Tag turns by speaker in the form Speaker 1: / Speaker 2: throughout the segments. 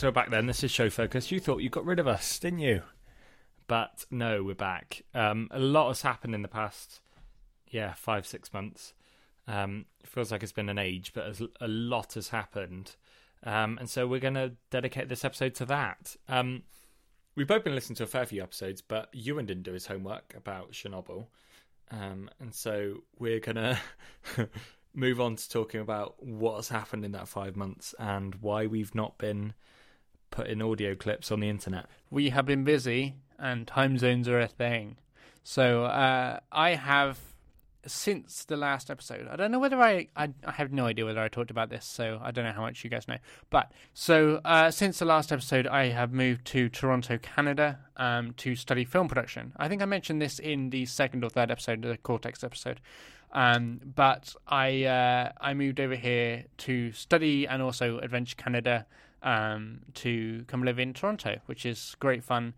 Speaker 1: So back then, this is show focus. You thought you got rid of us, didn't you? But no, we're back. Um, a lot has happened in the past, yeah, five six months. Um, feels like it's been an age, but a lot has happened, um, and so we're going to dedicate this episode to that. Um, we've both been listening to a fair few episodes, but Ewan didn't do his homework about Chernobyl, um, and so we're going to move on to talking about what's happened in that five months and why we've not been putting audio clips on the internet.
Speaker 2: We have been busy, and time zones are a thing. So uh, I have since the last episode. I don't know whether I, I, I have no idea whether I talked about this, so I don't know how much you guys know. But so uh, since the last episode, I have moved to Toronto, Canada, um, to study film production. I think I mentioned this in the second or third episode, the Cortex episode. Um, but I uh, I moved over here to study and also Adventure Canada um, to come live in Toronto, which is great fun.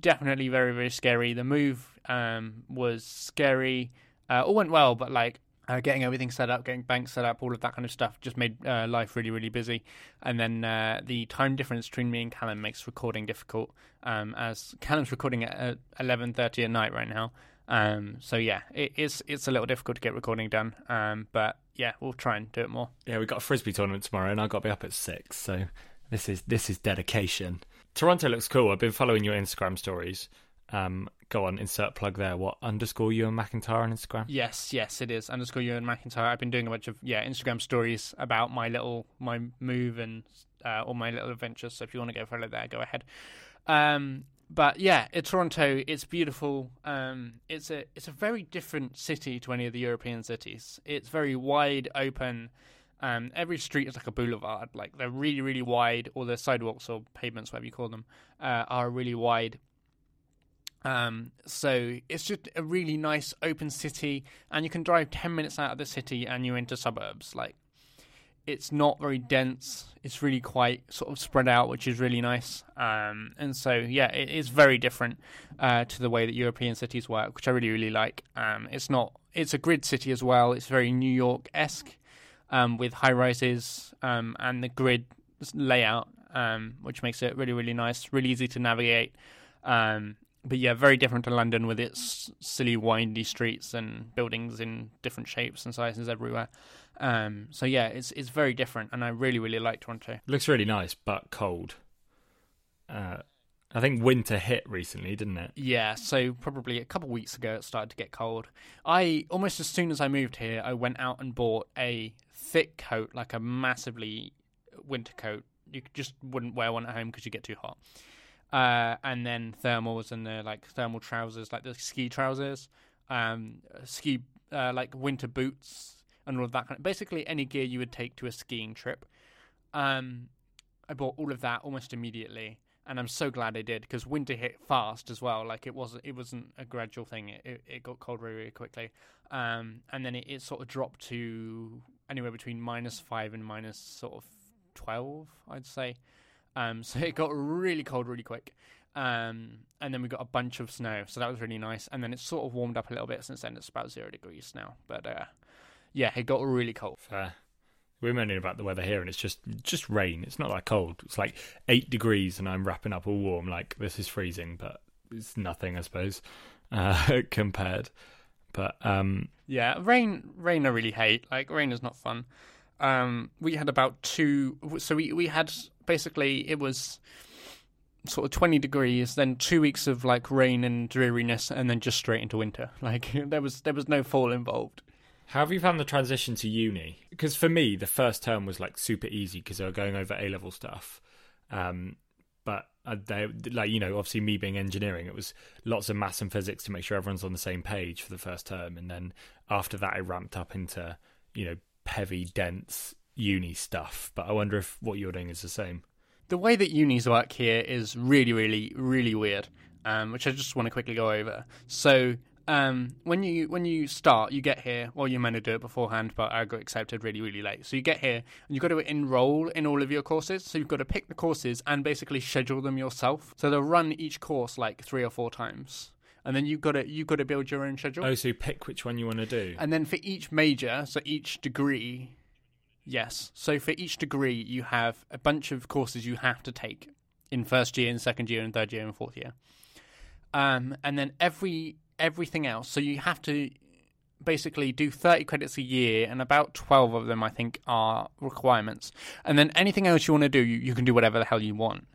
Speaker 2: Definitely very very scary. The move um, was scary. Uh, all went well, but like uh, getting everything set up, getting banks set up, all of that kind of stuff just made uh, life really, really busy. And then uh, the time difference between me and Callum makes recording difficult, um, as Callum's recording at eleven thirty at night right now, um, so yeah, it, it's it's a little difficult to get recording done. Um, but yeah, we'll try and do it more.
Speaker 1: Yeah, we've got a frisbee tournament tomorrow, and I've got to be up at six. So this is this is dedication. Toronto looks cool. I've been following your Instagram stories. Um, go on, insert plug there. What underscore Ewan McIntyre on Instagram?
Speaker 2: Yes, yes, it is underscore Ewan McIntyre. I've been doing a bunch of yeah Instagram stories about my little my move and uh, all my little adventures. So if you want to go follow there, go ahead. Um, but yeah, it's Toronto. It's beautiful. Um, it's a it's a very different city to any of the European cities. It's very wide open. Um, every street is like a boulevard. Like they're really really wide. Or the sidewalks or pavements, whatever you call them, uh, are really wide. Um, so it's just a really nice open city, and you can drive ten minutes out of the city and you're into suburbs. Like it's not very dense. It's really quite sort of spread out, which is really nice. Um, and so, yeah, it is very different uh, to the way that European cities work, which I really, really like. Um, it's not. It's a grid city as well. It's very New York esque um, with high rises um, and the grid layout, um, which makes it really, really nice, really easy to navigate. Um, but yeah, very different to London with its silly, windy streets and buildings in different shapes and sizes everywhere. Um, so yeah, it's it's very different, and I really really like Toronto.
Speaker 1: Looks really nice, but cold. Uh, I think winter hit recently, didn't it?
Speaker 2: Yeah, so probably a couple weeks ago it started to get cold. I almost as soon as I moved here, I went out and bought a thick coat, like a massively winter coat. You just wouldn't wear one at home because you get too hot. Uh, and then thermals and the like thermal trousers, like the ski trousers, um, ski uh, like winter boots, and all of that kind of basically any gear you would take to a skiing trip. Um, I bought all of that almost immediately, and I'm so glad I did because winter hit fast as well. Like it wasn't it wasn't a gradual thing. It it, it got cold really, very quickly, um, and then it, it sort of dropped to anywhere between minus five and minus sort of twelve, I'd say. Um, so it got really cold really quick. Um, and then we got a bunch of snow, so that was really nice. And then it's sort of warmed up a little bit since then. It's about zero degrees now, but uh, yeah, it got really cold.
Speaker 1: Fair. We're moaning about the weather here, and it's just just rain. It's not that cold. It's like eight degrees, and I'm wrapping up all warm. Like this is freezing, but it's nothing, I suppose, uh, compared. But um,
Speaker 2: yeah, rain. Rain, I really hate. Like rain is not fun. Um, we had about two. So we we had basically it was sort of 20 degrees then two weeks of like rain and dreariness and then just straight into winter like there was there was no fall involved
Speaker 1: how have you found the transition to uni? Because for me, the first term was like super easy because they were going over A level stuff. Um, but they, like you know, obviously me being engineering, it was lots of maths and physics to make sure everyone's on the same page for the first term, and then after that, it ramped up into you know heavy, dense uni stuff. But I wonder if what you're doing is the same.
Speaker 2: The way that unis work here is really, really, really weird, um, which I just want to quickly go over. So um, when you when you start, you get here. Well, you're meant to do it beforehand, but I got accepted really really late. So you get here and you've got to enroll in all of your courses. So you've got to pick the courses and basically schedule them yourself. So they'll run each course like three or four times. And then you've got to you've got to build your own schedule.
Speaker 1: Oh, so you pick which one you want to do.
Speaker 2: And then for each major, so each degree, Yes. So for each degree, you have a bunch of courses you have to take in first year, and second year, and third year, and fourth year. Um, and then every everything else. So you have to basically do 30 credits a year, and about 12 of them, I think, are requirements. And then anything else you want to do, you, you can do whatever the hell you want.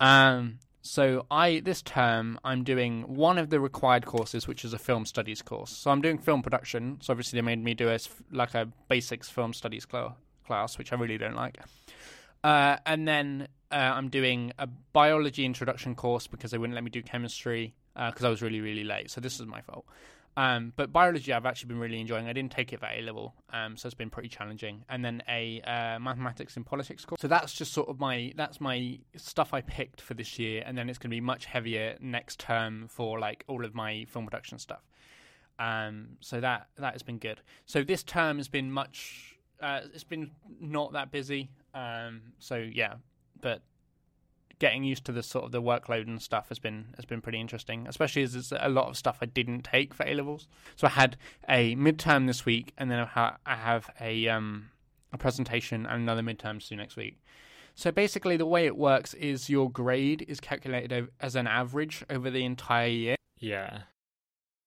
Speaker 2: Um, so I this term I'm doing one of the required courses, which is a film studies course. So I'm doing film production. So obviously they made me do a like a basics film studies cl- class, which I really don't like. Uh, and then uh, I'm doing a biology introduction course because they wouldn't let me do chemistry because uh, I was really really late. So this is my fault. Um, but biology, I've actually been really enjoying. I didn't take it at A level, um, so it's been pretty challenging. And then a uh, mathematics and politics course. So that's just sort of my that's my stuff I picked for this year, and then it's going to be much heavier next term for like all of my film production stuff. Um, so that that has been good. So this term has been much. Uh, it's been not that busy. Um, so yeah, but getting used to the sort of the workload and stuff has been has been pretty interesting, especially as there's a lot of stuff I didn't take for A levels. So I had a midterm this week, and then I have a um, a presentation and another midterm soon next week. So basically, the way it works is your grade is calculated as an average over the entire year.
Speaker 1: Yeah.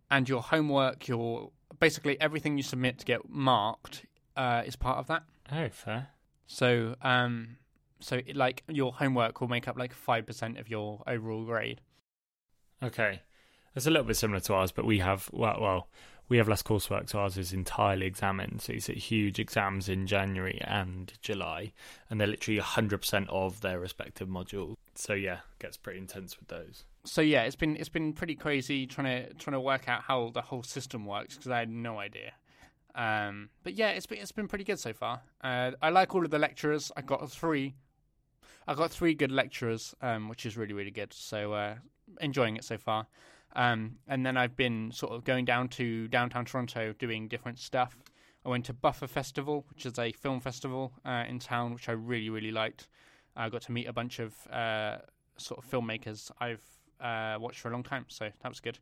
Speaker 2: And your homework, your basically everything you submit to get marked uh, is part of that.
Speaker 1: Oh, fair.
Speaker 2: So um, so like your homework will make up like 5% of your overall grade.
Speaker 1: Okay. It's a little bit similar to ours but we have well, well we have less coursework so ours is entirely examined. So you it's huge exams in january and july and they're literally 100% of their respective modules. So yeah it gets pretty intense with those.
Speaker 2: So yeah it's been it's been pretty crazy trying to trying to work out how the whole system works because i had no idea. Um, but yeah, it's been it's been pretty good so far. Uh, I like all of the lecturers. I got three I got three good lecturers, um, which is really really good. So uh, enjoying it so far. Um, and then I've been sort of going down to downtown Toronto doing different stuff. I went to Buffer Festival, which is a film festival uh, in town, which I really really liked. I got to meet a bunch of uh, sort of filmmakers I've uh, watched for a long time, so that was good.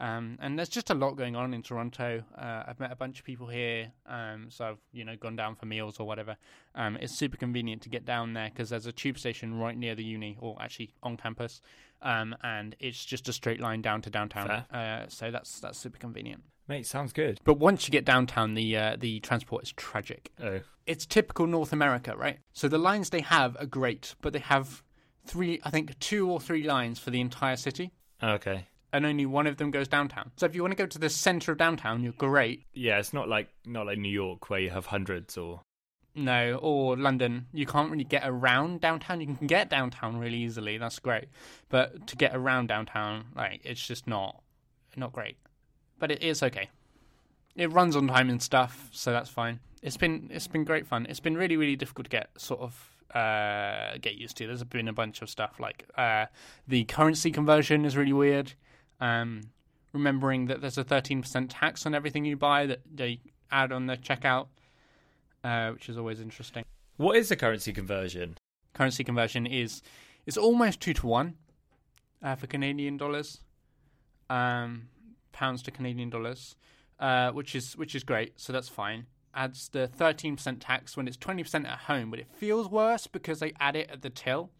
Speaker 2: Um, and there's just a lot going on in Toronto. Uh, I've met a bunch of people here, um, so I've you know gone down for meals or whatever. Um, it's super convenient to get down there because there's a tube station right near the uni, or actually on campus, um, and it's just a straight line down to downtown. Uh, so that's that's super convenient.
Speaker 1: Mate, sounds good.
Speaker 2: But once you get downtown, the uh, the transport is tragic.
Speaker 1: Oh,
Speaker 2: it's typical North America, right? So the lines they have are great, but they have three, I think, two or three lines for the entire city.
Speaker 1: Okay
Speaker 2: and only one of them goes downtown. So if you want to go to the center of downtown, you're great.
Speaker 1: Yeah, it's not like not like New York where you have hundreds or
Speaker 2: no, or London. You can't really get around downtown. You can get downtown really easily. That's great, but to get around downtown, like it's just not not great. But it is okay. It runs on time and stuff, so that's fine. It's been it's been great fun. It's been really really difficult to get sort of uh, get used to. There's been a bunch of stuff like uh, the currency conversion is really weird. Um, remembering that there's a 13% tax on everything you buy that they add on the checkout, uh, which is always interesting.
Speaker 1: What is the currency conversion?
Speaker 2: Currency conversion is it's almost two to one uh, for Canadian dollars, um, pounds to Canadian dollars, uh, which is which is great. So that's fine. Adds the 13% tax when it's 20% at home, but it feels worse because they add it at the till,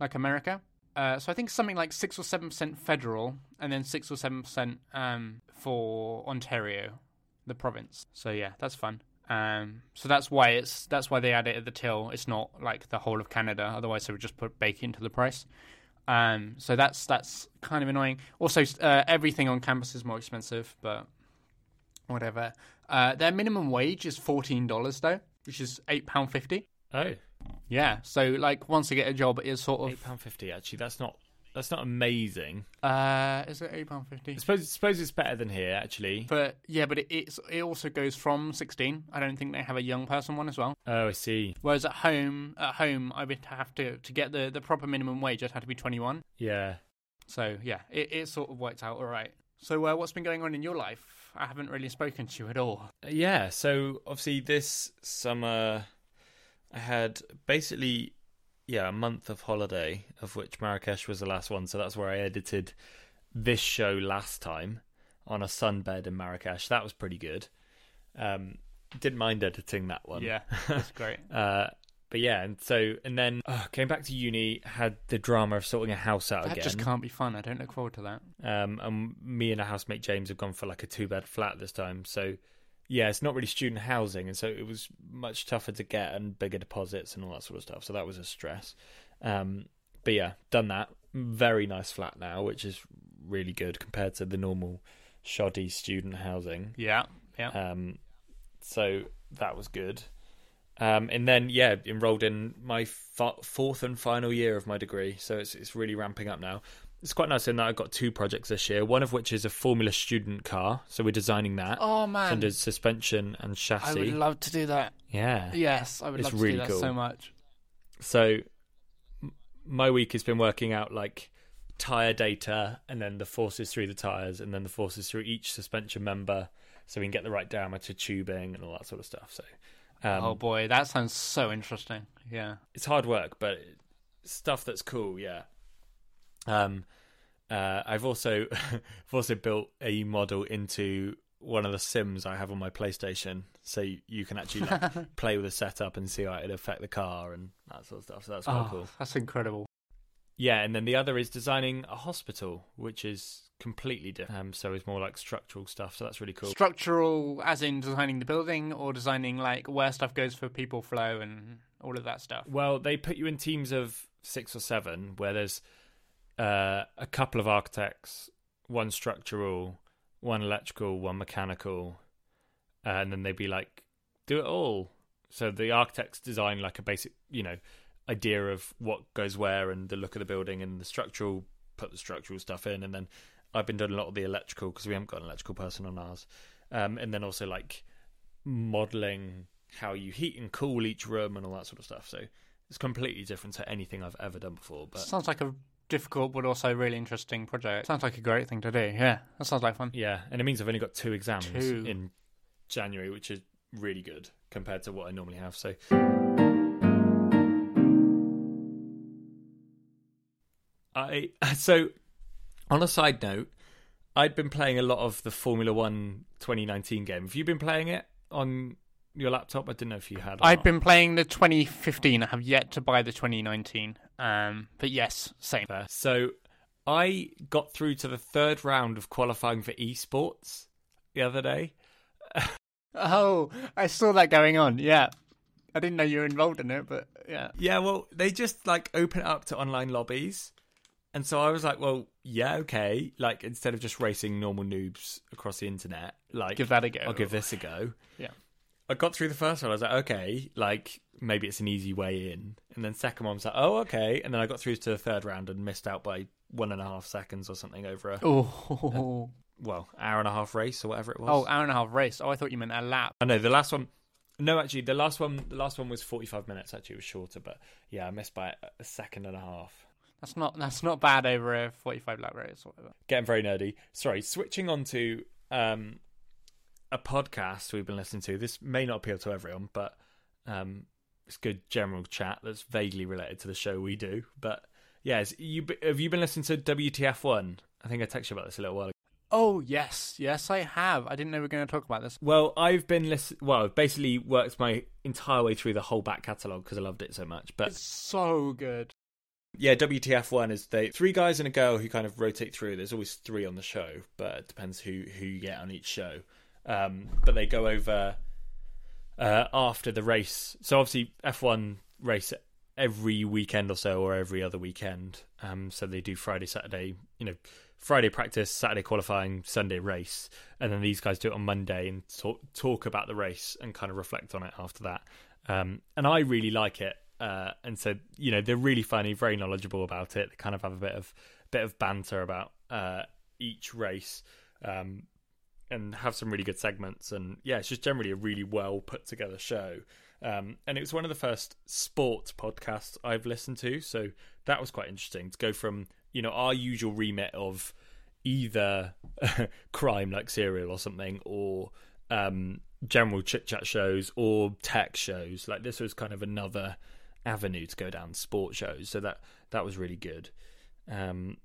Speaker 2: like America. Uh, so I think something like six or seven percent federal, and then six or seven percent um, for Ontario, the province. So yeah, that's fun. Um, so that's why it's that's why they add it at the till. It's not like the whole of Canada. Otherwise, they would just put bake into the price. Um, so that's that's kind of annoying. Also, uh, everything on campus is more expensive, but whatever. Uh, their minimum wage is fourteen dollars though, which is eight pound fifty.
Speaker 1: Oh,
Speaker 2: yeah. So like once I get a job, it is sort of
Speaker 1: eight pound fifty. Actually, that's not that's not amazing.
Speaker 2: Uh, is it eight pound fifty?
Speaker 1: I suppose suppose it's better than here actually.
Speaker 2: But yeah, but it, it's it also goes from sixteen. I don't think they have a young person one as well.
Speaker 1: Oh, I see.
Speaker 2: Whereas at home, at home, I would have to to get the the proper minimum wage. I'd have to be twenty one.
Speaker 1: Yeah.
Speaker 2: So yeah, it it sort of worked out all right. So uh, what's been going on in your life? I haven't really spoken to you at all.
Speaker 1: Yeah. So obviously this summer I had basically yeah a month of holiday, of which Marrakesh was the last one. So that's where I edited this show last time on a sunbed in Marrakesh. That was pretty good. Um, didn't mind editing that one.
Speaker 2: Yeah, that's great.
Speaker 1: Uh, but yeah, and so and then uh, came back to uni, had the drama of sorting a house out again.
Speaker 2: that
Speaker 1: again.
Speaker 2: just can't be fun. I don't look forward to that.
Speaker 1: Um, and me and a housemate James have gone for like a two bed flat this time. So yeah, it's not really student housing, and so it was much tougher to get and bigger deposits and all that sort of stuff. So that was a stress. Um, but yeah, done that. Very nice flat now, which is really good compared to the normal shoddy student housing.
Speaker 2: Yeah, yeah.
Speaker 1: Um, so that was good. Um, and then yeah, enrolled in my f- fourth and final year of my degree. So it's it's really ramping up now. It's quite nice in that I've got two projects this year. One of which is a Formula Student car, so we're designing that.
Speaker 2: oh man,
Speaker 1: Under suspension and chassis.
Speaker 2: I would love to do that.
Speaker 1: yeah.
Speaker 2: Yes, I would
Speaker 1: It's
Speaker 2: love to
Speaker 1: really
Speaker 2: do that
Speaker 1: cool.
Speaker 2: so much.
Speaker 1: So my week has been working out like tire data and then the forces through the tires and then the forces through each suspension member so we can get the right diameter tubing and all that sort of stuff. So um,
Speaker 2: oh boy, that sounds so interesting. Yeah.
Speaker 1: it's hard work, but stuff that's cool. Yeah. Um, uh, I've also I've also built a model into one of the sims I have on my PlayStation, so you, you can actually like play with the setup and see how it'd affect the car and that sort of stuff. So that's quite
Speaker 2: Oh,
Speaker 1: cool.
Speaker 2: that's incredible.
Speaker 1: Yeah, and then the other is designing a hospital, which is completely different. Um, so it's more like structural stuff. So that's really cool.
Speaker 2: Structural, as in designing the building, or designing like where stuff goes for people flow and all of that stuff.
Speaker 1: Well, they put you in teams of six or seven, where there's uh, a couple of architects, one structural, one electrical, one mechanical, uh, and then they'd be like, do it all. So the architects design like a basic, you know, idea of what goes where and the look of the building, and the structural put the structural stuff in, and then I've been doing a lot of the electrical because we haven't got an electrical person on ours, um, and then also like modeling how you heat and cool each room and all that sort of stuff. So it's completely different to anything I've ever done before. But
Speaker 2: Sounds like a difficult but also really interesting project. Sounds like a great thing to do. Yeah, that sounds like fun.
Speaker 1: yeah, and it means I've only got two exams
Speaker 2: Two.
Speaker 1: in January, which is really good compared to what I normally have. So. I so on a side note, I'd been playing a lot of the Formula One 2019 game. Have you been playing it on your laptop? I didn't know if you had.
Speaker 2: I've
Speaker 1: not.
Speaker 2: been playing the 2015. I have yet to buy the 2019. Um, but yes, same.
Speaker 1: Fair. So I got through to the third round of qualifying for esports the other day.
Speaker 2: Oh, I saw that going on. Yeah, I didn't know you were involved in it, but yeah.
Speaker 1: Yeah, well, they just like open it up to online lobbies. And so I was like, well, yeah, okay. Like instead of just racing normal noobs across the internet, like
Speaker 2: Give that a go.
Speaker 1: I'll give this a go.
Speaker 2: Yeah.
Speaker 1: I got through the first one. I was like, okay, like maybe it's an easy way in. And then second one was like, oh, okay. And then I got through to the third round and missed out by one and a half seconds or something over a
Speaker 2: Oh,
Speaker 1: well hour and a half race or whatever it was.
Speaker 2: oh, hour and a half race. Oh, I thought you meant a lap.
Speaker 1: I know the last one. No, actually, the last one. The last one was forty-five minutes. Actually, it was shorter, but yeah, I missed by a second and a half.
Speaker 2: That's not that's not bad over a 45 lap race or whatever.
Speaker 1: Getting very nerdy. Sorry, switching on to um, a podcast we've been listening to. This may not appeal to everyone, but um, it's good general chat that's vaguely related to the show we do. But yes, you have you been listening to WTF One? I think I texted you about this a little while ago.
Speaker 2: Oh yes, yes, I have. I didn't know we were going to talk about this.
Speaker 1: Well, I've been listen. Well, I've basically worked my entire way through the whole back catalogue because I loved it so much. But
Speaker 2: It's so good.
Speaker 1: yeah, WTF one is they three guys and a girl who kind of rotate through. There's always three on the show, but it depends who who you get on each show. Um, but they go over uh, after the race. So obviously F1 race every weekend or so, or every other weekend. Um, so they do Friday, Saturday. You know, Friday practice, Saturday qualifying, Sunday race, and then these guys do it on Monday and talk talk about the race and kind of reflect on it after that. Um, and I really like it. Uh, and so you know they're really funny, very knowledgeable about it. They kind of have a bit of bit of banter about uh, each race, um, and have some really good segments. And yeah, it's just generally a really well put together show. Um, and it was one of the first sport podcasts I've listened to, so that was quite interesting to go from you know our usual remit of either crime like serial or something or um, general chit chat shows or tech shows. Like this was kind of another avenue to go down, sport shows. So that that was really good. Um,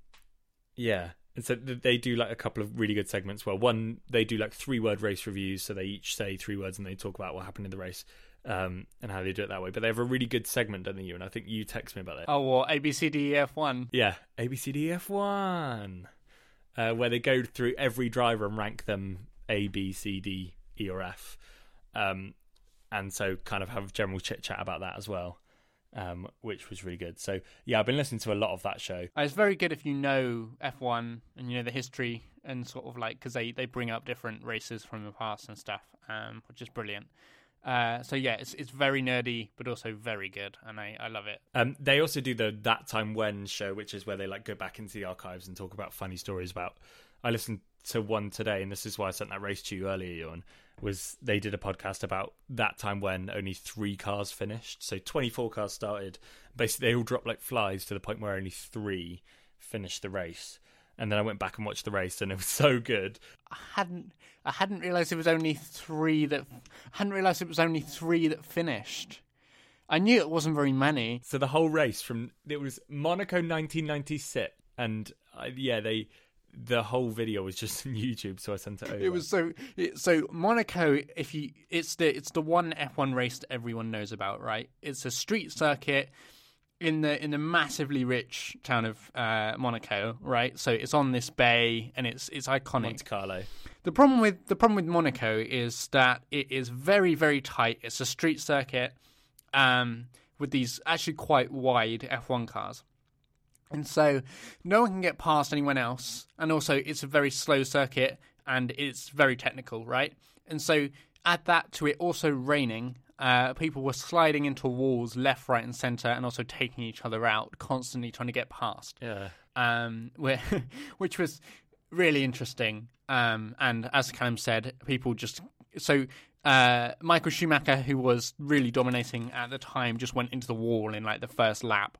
Speaker 1: yeah, and so they do like a couple of really good segments. Well, one they do like three word race reviews, so they each say three words and they talk about what happened in the race um, and how they do it that way. But they have a really good segment, don't they? You and I think you text me about it.
Speaker 2: Oh, what ABCDEF1?
Speaker 1: Yeah, ABCDF1, uh, where they go through every driver and rank them A, B, C, D, E, or F, um, and so kind of have general chit chat about that as well. Um, which was really good. So yeah, I've been listening to a lot of that show.
Speaker 2: Uh, It's very good if you know F1 and you know the history and sort of like because they they bring up different races from the past and stuff, um, which is brilliant. Uh, so yeah, it's it's very nerdy but also very good, and I, I love it.
Speaker 1: Um, they also do the that time when show, which is where they like go back into the archives and talk about funny stories about. I listened to one today, and this is why I sent that race to you earlier. On was they did a podcast about that time when only three cars finished, so twenty four cars started. Basically, they all dropped like flies to the point where only three finished the race. And then I went back and watched the race, and it was so good.
Speaker 2: I hadn't I hadn't realized it was only three that I hadn't realized it was only three that finished. I knew it wasn't very many.
Speaker 1: So the whole race from it was Monaco 1996, and uh, yeah, they the whole video was just on YouTube, so I sent it over.
Speaker 2: It was so so Monaco. If you, it's the it's the one F1 race that everyone knows about, right? It's a street circuit in the in the massively rich town of uh, Monaco, right? So it's on this bay and it's it's iconic.
Speaker 1: Monte Carlo.
Speaker 2: The problem with the problem with Monaco is that it is very very tight. It's a street circuit um, with these actually quite wide F1 cars. And so no one can get past anyone else. And also, it's a very slow circuit and it's very technical, right? And so, add that to it also raining. Uh, people were sliding into walls left, right, and center, and also taking each other out, constantly trying to get past.
Speaker 1: Yeah.
Speaker 2: Um, which was really interesting. Um, and as Callum said, people just so uh, Michael Schumacher, who was really dominating at the time, just went into the wall in like the first lap.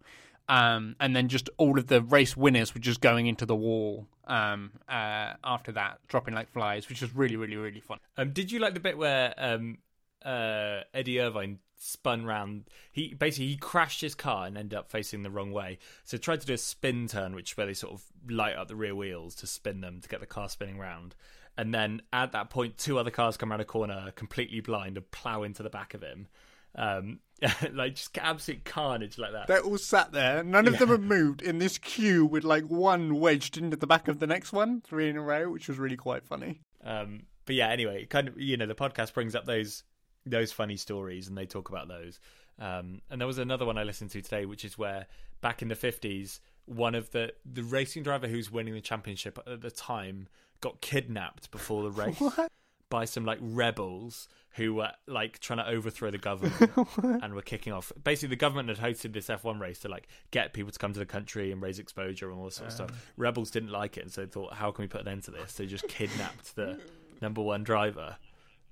Speaker 2: Um, and then just all of the race winners were just going into the wall um, uh, after that, dropping like flies, which was really, really, really fun.
Speaker 1: Um, did you like the bit where um, uh, Eddie Irvine spun round? He basically he crashed his car and ended up facing the wrong way. So tried to do a spin turn, which where they sort of light up the rear wheels to spin them to get the car spinning round. And then at that point, two other cars come around a corner, completely blind, and plow into the back of him. Um, like just absolute carnage like that.
Speaker 2: They're all sat there. None of them have moved in this queue with like one wedged into the back of the next one, three in a row, which was really quite funny.
Speaker 1: Um, but yeah, anyway, kind of you know the podcast brings up those those funny stories and they talk about those. Um, and there was another one I listened to today, which is where back in the fifties, one of the the racing driver who's winning the championship at the time got kidnapped before the race by some like rebels who were like trying to overthrow the government and were kicking off. Basically, the government had hosted this F1 race to like get people to come to the country and raise exposure and all this sort of stuff. Rebels didn't like it, and so they thought, "How can we put an end to this?" So They just kidnapped the number one driver.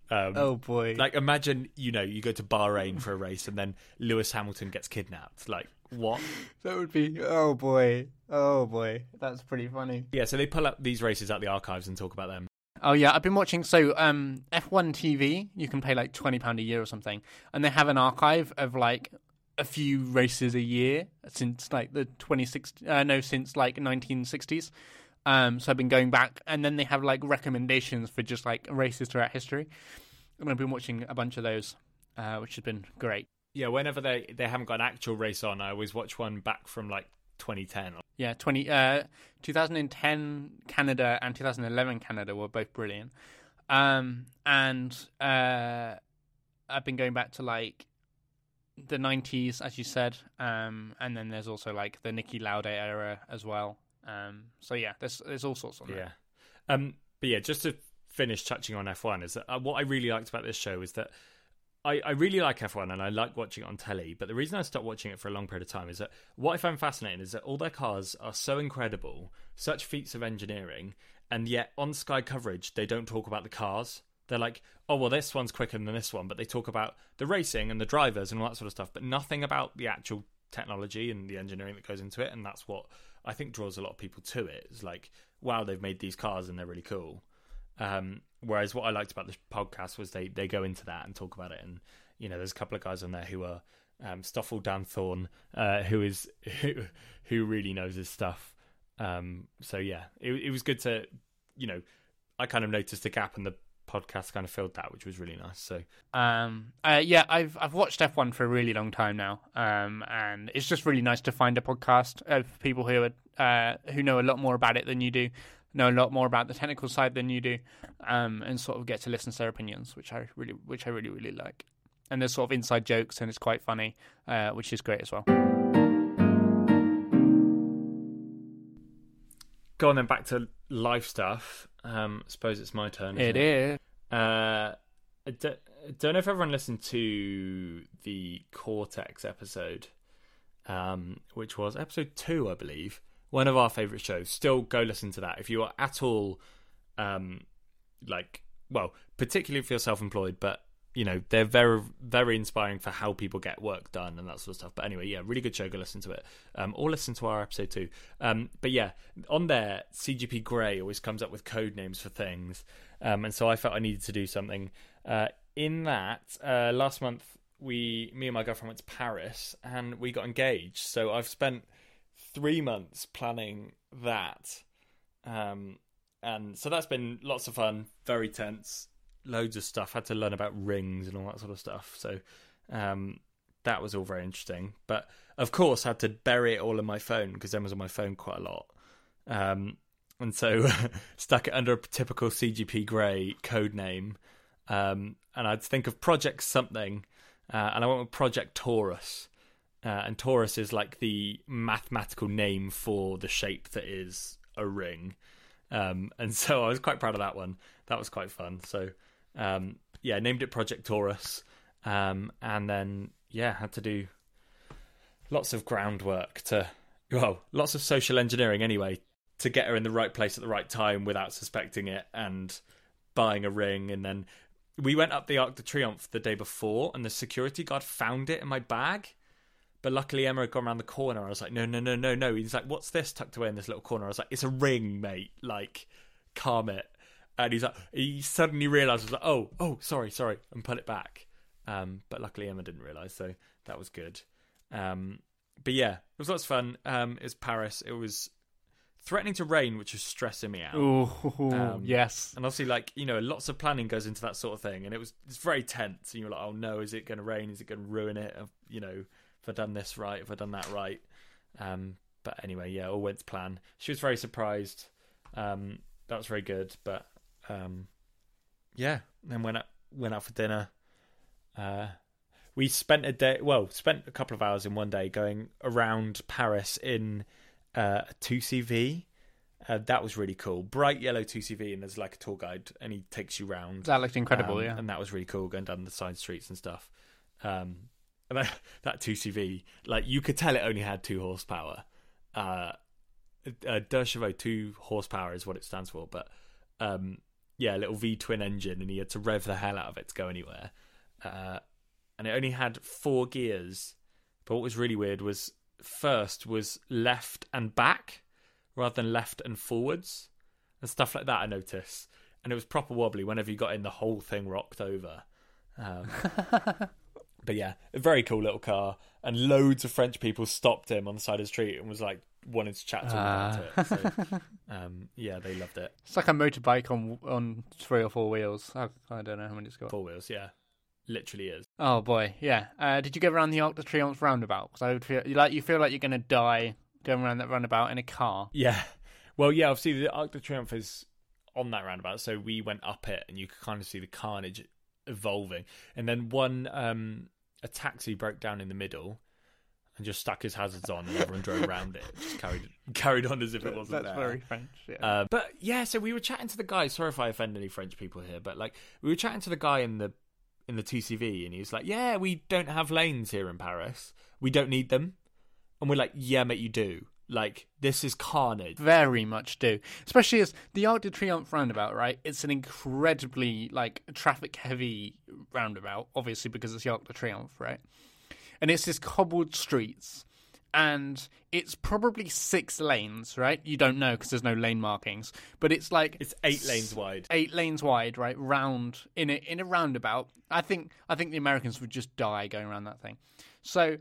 Speaker 1: Um,
Speaker 2: Oh boy!
Speaker 1: like imagine you know you go to Bahrain for a race and then Lewis Hamilton gets kidnapped. Like what?
Speaker 2: that would be. Oh boy! Oh boy! That's pretty funny.
Speaker 1: Yeah, so they pull up these races out the archives and talk about them.
Speaker 2: Oh yeah, I've been watching. So um, F1 TV, you can pay like twenty pound a year or something, and they have an archive of like a few races a year since like the twenty six. Uh, no, since like nineteen sixties. Um, so I've been going back, and then they have like recommendations for just like races throughout history, and I've been watching a bunch of those, uh, which has been great.
Speaker 1: Yeah, whenever they they haven't got an actual race on, I always watch one back from like 2010.
Speaker 2: Yeah, 20, uh, 2010 Canada and 2011 Canada were both brilliant. Um, and uh, I've been going back to like the 90s, as you said. Um, and then there's also like the Niki Lauda era as well. Um, so yeah, there's there's all sorts on there.
Speaker 1: Yeah. Um, but yeah, just to finish touching on F1 is that uh, what I really liked about this show is that I, I really like F1 and I like watching it on telly. But the reason I stopped watching it for a long period of time is that what I found fascinating is that all their cars are so incredible, such feats of engineering, and yet on Sky coverage they don't talk about the cars. They're like, oh well, this one's quicker than this one, but they talk about the racing and the drivers and all that sort of stuff, but nothing about the actual technology and the engineering that goes into it. And that's what I think draws a lot of people to it. It's like, wow, they've made these cars and they're really cool. Um, whereas what I liked about the podcast was they they go into that and talk about it, and you know, there's a couple of guys on there who are um, Stoffel Dan Thorne, uh, who is who who really knows his stuff. Um, so yeah, it, it was good to, you know, I kind of noticed a gap and the podcast kind of filled that, which was really nice. So
Speaker 2: Um, uh, yeah, I've I've watched F1 for a really long time now, um, and it's just really nice to find a podcast of people who are uh, who know a lot more about it than you do, know a lot more about the technical side than you do, um, and sort of get to listen to their opinions, which I really which I really really like. And there's sort of inside jokes, and it's quite funny, uh, which is great as well.
Speaker 1: go on then back to life stuff. Um, I suppose it's my turn.
Speaker 2: It
Speaker 1: isn't
Speaker 2: is.
Speaker 1: Uh, I don't, I don't know if everyone listened to the Cortex episode, um, which was episode two, I believe. One of our favorite shows. Still go listen to that if you are at all, um, like, well, particularly if you're self-employed, but you know they're very very inspiring for how people get work done and that sort of stuff. But anyway yeah really good show. Go listen to it um, or listen to our episode too. Um, but yeah on there cgp grey always comes up with code names for things um, and so i felt i needed to do something. Uh, in that uh, last month we me and my girlfriend went to paris and we got engaged. So i've spent three months planning that um, and so that's been lots of fun very tense loads of stuff. Had to learn about rings and all that sort of stuff. So um, that was all very interesting. But of course, had to bury it all in my phone because Emma was on my phone quite a lot. Um, and so stuck it under a typical CGP Grey code name. Um, and I'd think of Project something, uh, and I went with Project Torus. Uh, and Torus is like the mathematical name for the shape that is a ring. Um, and so I was quite proud of that one. That was quite fun. So um, yeah, named it Project Torus, um, and then yeah, had to do lots of groundwork to well, lots of social engineering anyway to get her in the right place at the right time without suspecting it, and buying a ring, and then we went up the Arc de Triomphe the day before, and the security guard found it in my bag. But luckily, Emma had gone around the corner. I was like, no, no, no, no, no. He's like, what's this tucked away in this little corner? I was like, it's a ring, mate. Like, calm it and he's like, he suddenly realized, was like, oh, oh, sorry, sorry, and put it back. Um, but luckily Emma didn't realize, so that was good. Um, but yeah, it was lots of fun. Um, it was Paris. It was threatening to rain, which was stressing me out.
Speaker 2: Ooh,
Speaker 1: Um,
Speaker 2: yes.
Speaker 1: And obviously, like you know, lots of planning goes into that sort of thing, and it was it's very tense. And you're like, oh no, is it going to rain? Is it going to ruin it? You know, if I done this right, if I done that right. Um, but anyway, yeah, all went to plan. She was very surprised. Um, that was very good. But um, yeah, then went out, went out for dinner. Uh, we spent a day, well, spent a couple of hours in one day going around Paris in uh, a 2CV. Uh, that was really cool. Bright yellow 2CV, and there's like a tour guide, and he takes you round.
Speaker 2: That looked incredible,
Speaker 1: Um,
Speaker 2: yeah.
Speaker 1: And that was really cool, going down the side streets and stuff. Um, and that, that 2CV, like you could tell it only had two horsepower. Uh, uh, two horsepower is what it stands for, but um, yeah, little V twin engine, and he had to rev the hell out of it to go anywhere. Uh, and it only had four gears. But what was really weird was first was left and back rather than left and forwards and stuff like that. I noticed, and it was proper wobbly. Whenever you got in, the whole thing rocked over. Um, but yeah, a very cool little car, and loads of French people stopped him on the side of the street and was like wanted to chat to him about it. So, um, yeah, they loved it.
Speaker 2: It's like a motorbike on on three or four wheels. I, I don't know how many it's got.
Speaker 1: Four wheels, yeah, literally is.
Speaker 2: Oh boy, yeah. Uh, did you go around the Arc de Triomphe roundabout? Because I would feel you like you feel like you're gonna die going around that roundabout in a car.
Speaker 1: Yeah. Well, yeah, obviously the Arc de Triomphe is on that roundabout, so we went up it and you could kind of see the carnage evolving. And then one um a taxi broke down in the middle and just stuck his hazards on and everyone drove around it. Just carried carried on as if it wasn't
Speaker 2: That's
Speaker 1: there.
Speaker 2: very French. Yeah.
Speaker 1: Uh, but yeah, so we were chatting to the guy. Sorry if I offend any French people here, but like we were chatting to the guy in the in the 2CV, and he was like, "Yeah, we don't have lanes here in Paris. We don't need them." And we're like, "Yeah, mate, you do. Like this is carnage."
Speaker 2: very much do. Especially as the Arc de Triomphe roundabout, right? It's an incredibly like traffic heavy roundabout, obviously because it's the Arc de Triomphe, right? And it's this cobbled streets, and it's probably six lanes, right? You don't know because there's no lane markings, but it's like
Speaker 1: It's eight lanes wide.
Speaker 2: eight lanes wide, right? Round in a in a roundabout. I think I think the Americans would just die going around that thing. So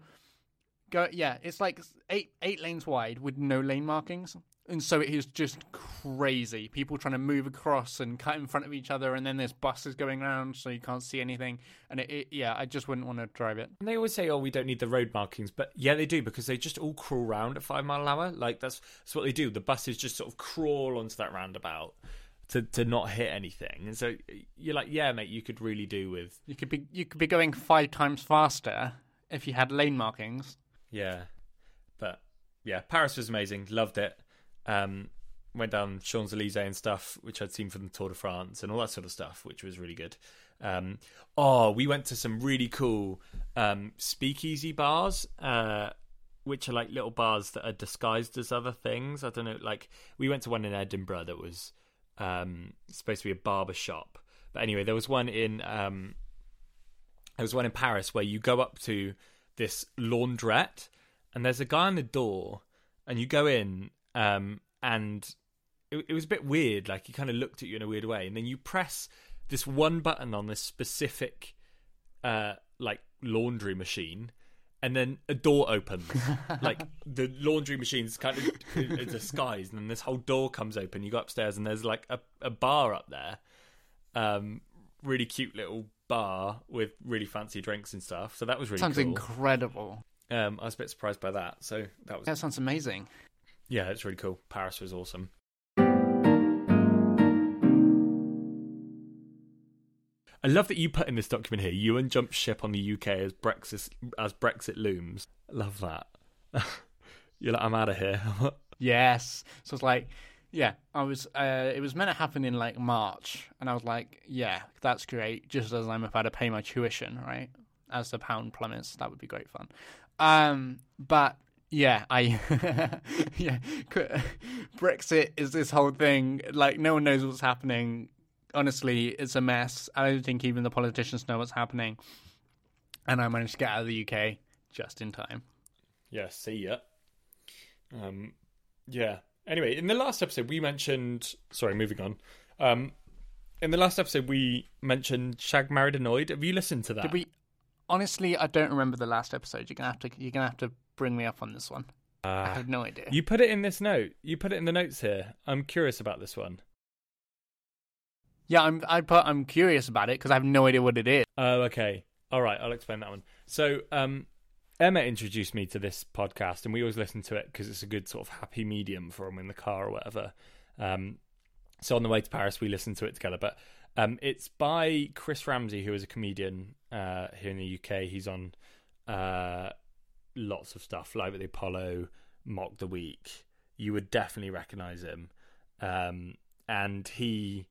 Speaker 2: go yeah, it's like eight eight lanes wide with no lane markings, and so it is just crazy. People trying to move across and cut in front of each other, and then there's buses going around, so you can't see anything. And it, it yeah, I just wouldn't want to drive it.
Speaker 1: And they always say, "Oh, we don't need the road markings," but yeah, they do because they just all crawl round at five mile an hour. Like that's that's what they do. The buses just sort of crawl onto that roundabout to to not hit anything. And so you're like, yeah, mate, you could really do with
Speaker 2: You could be you could be going five times faster if you had lane markings.
Speaker 1: Yeah, but yeah, Paris was amazing. Loved it. Um, went down Champs Elysees and stuff, which I'd seen from the Tour de France and all that sort of stuff, which was really good. Um, oh, we went to some really cool um, speakeasy bars, uh, which are like little bars that are disguised as other things. I don't know. Like we went to one in Edinburgh that was um, supposed to be a barber shop, but anyway, there was one in um, there was one in Paris where you go up to this laundrette and there's a guy on the door and you go in um, and it, it was a bit weird like he kind of looked at you in a weird way and then you press this one button on this specific uh, like laundry machine and then a door opens. Like the laundry machine's kind of a disguised and then this whole door comes open. You go upstairs and there's like a, a bar up there um really cute little bar with really fancy drinks and stuff so that was really
Speaker 2: Sounds
Speaker 1: cool
Speaker 2: incredible.
Speaker 1: um, I was a bit surprised by that. So that was
Speaker 2: That sounds amazing.
Speaker 1: yeah, it's really cool. Paris was awesome. I love that you put in this document here. Ewan jumps ship on the UK as Brexit as Brexit looms. Love that. You're like, I'm out of here.
Speaker 2: Yes. So it's like, yeah, I was. Uh, it was meant to happen in like March, and I was like, yeah, that's great. Just as I'm about to pay my tuition, right? As the pound plummets, that would be great fun. Um, but yeah, I yeah, Brexit is this whole thing. Like, no one knows what's happening. Honestly, it's a mess. I don't think even the politicians know what's happening. And I managed to get out of the UK just in time.
Speaker 1: yeah, see ya. Um, yeah. Anyway, in the last episode, we mentioned. Sorry, moving on. Um, in the last episode, we mentioned Shagged Married Annoyed. Have you listened to that?
Speaker 2: Did we? Honestly, I don't remember the last episode. You're gonna have to. You're gonna have to bring me up on this one. I
Speaker 1: Uh,
Speaker 2: have no idea.
Speaker 1: you put it in this note. You put it in the notes here. I'm curious about this one.
Speaker 2: yeah, I'm. I put. I'm curious about it because I have no idea what it is.
Speaker 1: Oh, okay. All right, I'll explain that one. So, um, Emma introduced me to this podcast, and we always listen to it because it's a good sort of happy medium for them in the car or whatever. Um, so on the way to Paris, we listened to it together. But um, it's by Chris Ramsey, who is a comedian uh, here in the UK. He's on uh, lots of stuff, Live at the Apollo, Mock the Week. You would definitely recognise him. Um, and he,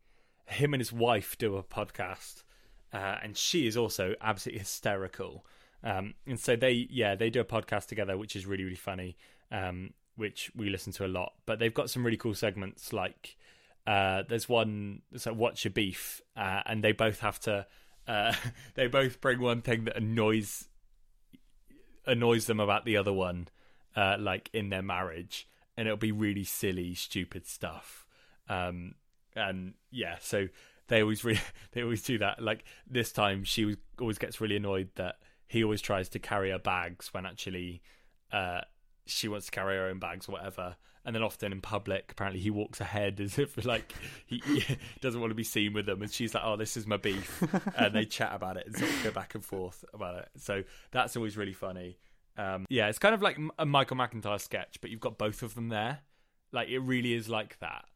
Speaker 1: him and his wife do a podcast uh, and she is also absolutely hysterical. Um, and so they, yeah, they do a podcast together, which is really, really funny, um, which we listen to a lot. But they've got some really cool segments. Like uh, there's one, like "What's Your Beef," uh, and they both have to, uh, they both bring one thing that annoys annoys them about the other one, uh, like in their marriage, and it'll be really silly, stupid stuff. Um, and yeah, so they always they always do that. Like this time, she was, always gets really annoyed that he always tries to carry her bags when actually uh, she wants to carry her own bags or whatever. And then often in public, apparently he walks ahead as if like he, he doesn't want to be seen with them, and she's like, "Oh, this is my beef," and they chat about it and sort of go back and forth about it. So that's always really funny. Um, yeah, it's kind of like a Michael McIntyre sketch, but you've got both of them there. Like it really is like that.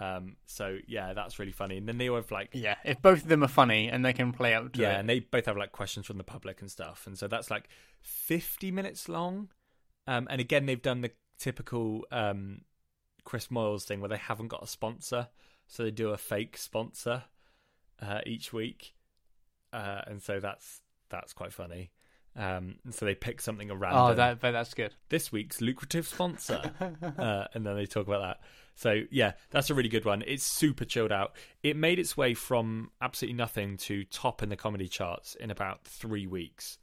Speaker 1: Um, so yeah, that's really funny. And then they all have like
Speaker 2: Yeah, if both of them are funny and they can play up to
Speaker 1: yeah,
Speaker 2: it.
Speaker 1: and they both have like questions from the public and stuff. And so that's like fifty minutes long. Um, and again, they've done the typical um, Chris Moyles thing where they haven't got a sponsor, so they do a fake sponsor uh, each week. Uh, and so that's that's quite funny. Um, and so they pick something around.
Speaker 2: Oh, that but that's good.
Speaker 1: this week's lucrative sponsor, uh, and then they talk about that. So yeah, that's a really good one. It's super chilled out. It made its way from absolutely nothing to top in the comedy charts in about three weeks.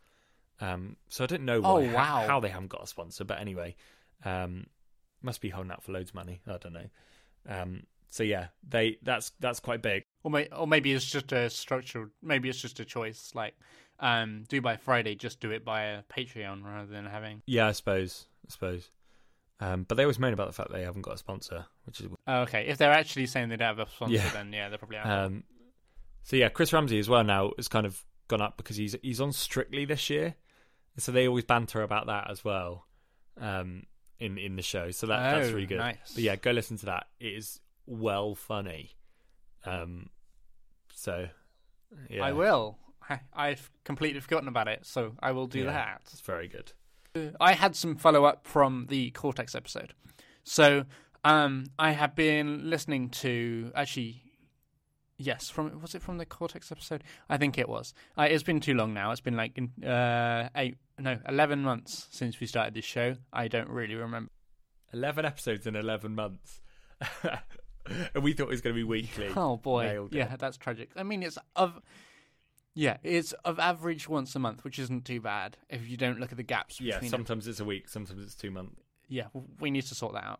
Speaker 1: Um, so I don't know
Speaker 2: Oh,
Speaker 1: why,
Speaker 2: wow.
Speaker 1: how, how they haven't got a sponsor, but anyway, um, must be holding out for loads of money. I don't know. Um, so yeah, they that's that's quite big.
Speaker 2: Or, may, or maybe it's just a structural. Maybe it's just a choice. Like, um, do by Friday, just do it by a Patreon rather than having.
Speaker 1: Yeah, I suppose. I suppose. Um, but they always moan about the fact they haven't got a sponsor, which is
Speaker 2: Oh, okay. If they're actually saying they don't have a sponsor,
Speaker 1: Yeah.
Speaker 2: then yeah, they probably are.
Speaker 1: um, so yeah. Chris Ramsey as well now has kind of gone up because he's he's on Strictly this year, so they always banter about that as well. Um, in in the show, so that that's
Speaker 2: Oh,
Speaker 1: really good.
Speaker 2: nice.
Speaker 1: But yeah, go listen to that. It is well funny. Um, so yeah,
Speaker 2: I will. I, I've completely forgotten about it, so I will do
Speaker 1: Yeah.
Speaker 2: that.
Speaker 1: It's very good.
Speaker 2: I had some follow up from the Cortex episode. So um, I have been listening to actually. Yes, from was it from the Cortex episode? I think it was. Uh, it's been too long now. It's been like in, uh, eight, no, eleven months since we started this show. I don't really remember.
Speaker 1: 11 episodes in 11 months. and we thought it was going to be weekly.
Speaker 2: Oh boy, yeah, that's tragic. I mean, it's of yeah, it's of average once a month, which isn't too bad if you don't look at the gaps
Speaker 1: yeah,
Speaker 2: between. them.
Speaker 1: sometimes it's a week, sometimes it's two months.
Speaker 2: Yeah, we need to sort that out.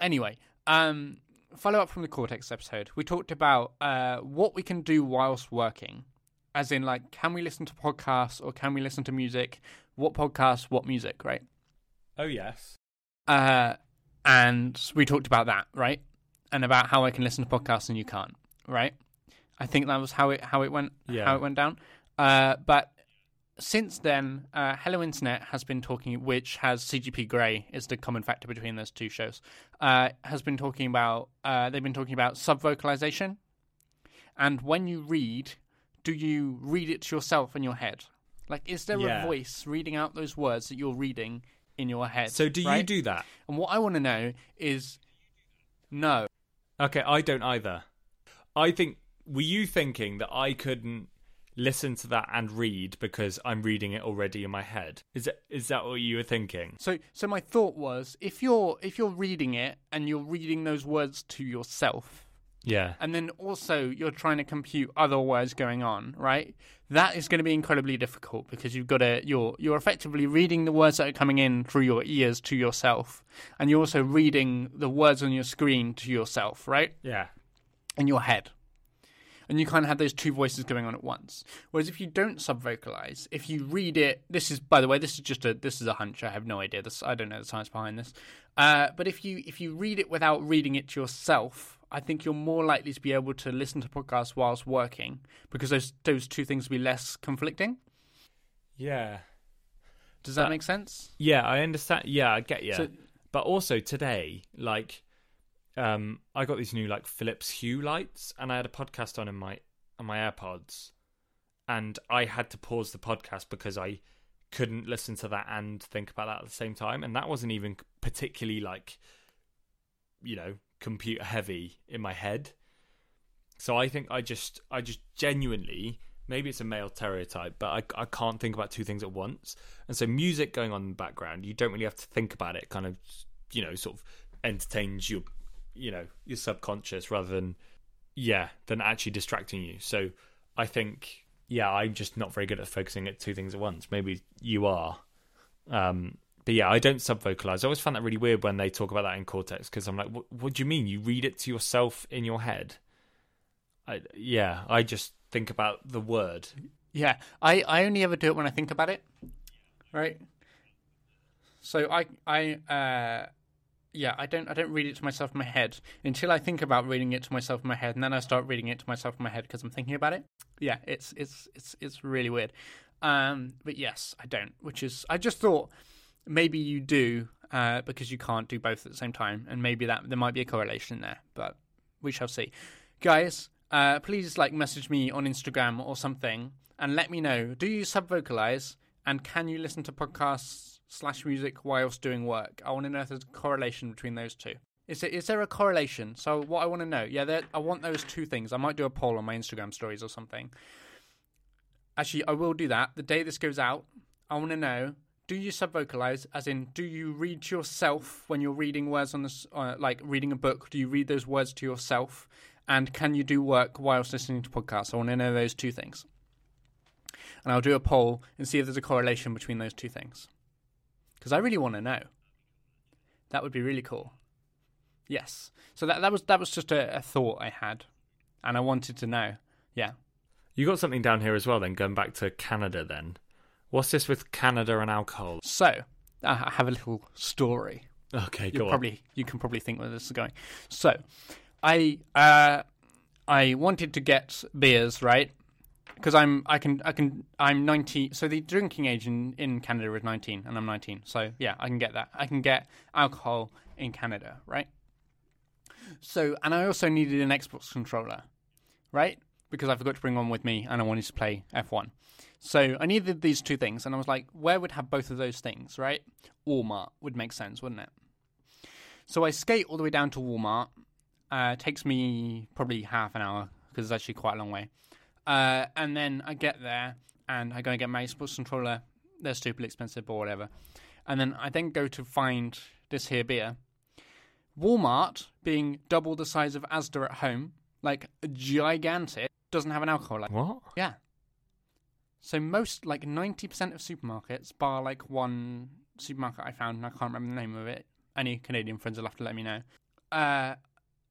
Speaker 2: Anyway, um, follow up from the Cortex episode. We talked about uh, what we can do whilst working, as in, like, can we listen to podcasts or can we listen to music? What podcasts, what music, right?
Speaker 1: Oh, yes.
Speaker 2: Uh, and we talked about that, right? And about how I can listen to podcasts and you can't, right? I think that was how it how it went
Speaker 1: Yeah.
Speaker 2: how it went down. Uh, but since then, uh, Hello Internet has been talking, which has CGP Grey is the common factor between those two shows. Uh, has been talking about uh, they've been talking about sub vocalization, and when you read, do you read it to yourself in your head? Like, is there
Speaker 1: Yeah.
Speaker 2: a voice reading out those words that you're reading in your head?
Speaker 1: So, do you do that?
Speaker 2: And what I want to know is, no,
Speaker 1: Okay, I don't either. I think, were you thinking that I couldn't listen to that and read because I'm reading it already in my head? Is that, is that what you were thinking?
Speaker 2: So so my thought was if you're if you're reading it and you're reading those words to yourself
Speaker 1: Yeah.
Speaker 2: and then also you're trying to compute other words going on, right? That is going to be incredibly difficult because you've got to you're you're effectively reading the words that are coming in through your ears to yourself and you're also reading the words on your screen to yourself, right?
Speaker 1: Yeah.
Speaker 2: in your head. And you kind of have those two voices going on at once. Whereas if you don't sub vocalize, if you read it, this is by the way, this is just a this is a hunch. I have no idea. This I don't know the science behind this. Uh, but if you if you read it without reading it to yourself, I think you're more likely to be able to listen to podcasts whilst working because those those two things will be less conflicting.
Speaker 1: Yeah.
Speaker 2: Does that
Speaker 1: But-
Speaker 2: make sense?
Speaker 1: Yeah, I understand. Yeah, I get you.
Speaker 2: So-
Speaker 1: but also today, like, um, I got these new like Philips Hue lights, and I had a podcast on in my on my AirPods, and I had to pause the podcast because I couldn't listen to that and think about that at the same time, and that wasn't even particularly like, you know, computer heavy in my head. So I think I just I just genuinely maybe it's a male stereotype, but I I can't think about two things at once. And so music going on in the background, you don't really have to think about it. Kind of, you know, sort of entertains your, you know, your subconscious rather than, yeah, than actually distracting you. So I think, yeah, I'm just not very good at focusing at two things at once. Maybe you are. Um, but yeah, I don't sub vocalize. I always find that really weird when they talk about that in Cortex because I'm like, what, do you mean? You read it to yourself in your head? I, yeah, I just think about the word.
Speaker 2: Yeah, I, I only ever do it when I think about it, right? So I I uh yeah I don't I don't read it to myself in my head until I think about reading it to myself in my head, and then I start reading it to myself in my head because I'm thinking about it. Yeah, it's it's it's it's really weird. Um, but yes, I don't. Which is I just thought maybe you do uh, because you can't do both at the same time, and maybe that there might be a correlation there, but we shall see. Guys, uh, please like message me on Instagram or something and let me know. Do you sub vocalize and can you listen to podcasts slash music whilst doing work? I want to know if there's a correlation between those two. Is there, is there a correlation? So what I want to know, yeah, there, I want those two things. I might do a poll on my Instagram stories or something. Actually, I will do that the day this goes out. I want to know: Do you sub vocalize? As in, do you read to yourself when you're reading words on this, uh, like reading a book? Do you read those words to yourself? And can you do work whilst listening to podcasts? I want to know those two things. And I'll do a poll and see if there's a correlation between those two things. Because I really want to know. That would be really cool. Yes. So that that was that was just a, a thought I had, and I wanted to know. Yeah.
Speaker 1: You got something down here as well. Then going back to Canada, then What's this with Canada and alcohol?
Speaker 2: So I have a little story.
Speaker 1: Okay,
Speaker 2: you
Speaker 1: go on.
Speaker 2: probably you can probably think where this is going. So, I uh, I wanted to get beers right because I'm I can I can I'm 19. So the drinking age in, in Canada is 19, and I'm 19. So yeah, I can get that. I can get alcohol in Canada, right? So and I also needed an Xbox controller, right? Because I forgot to bring one with me, and I wanted to play F1. So I needed these two things, and I was like, where would have both of those things, right? Walmart would make sense, wouldn't it? So I skate all the way down to Walmart. Uh, takes me probably half an hour because it's actually quite a long way. Uh, and then I get there and I go and get my sports controller. They're stupidly expensive or whatever. And then I then go to find this here beer. Walmart, being double the size of Asda at home, like gigantic, doesn't have an alcohol like
Speaker 1: What?
Speaker 2: yeah. So most like ninety percent of supermarkets, bar like one supermarket I found, and I can't remember the name of it. Any Canadian friends will have to let me know. Uh,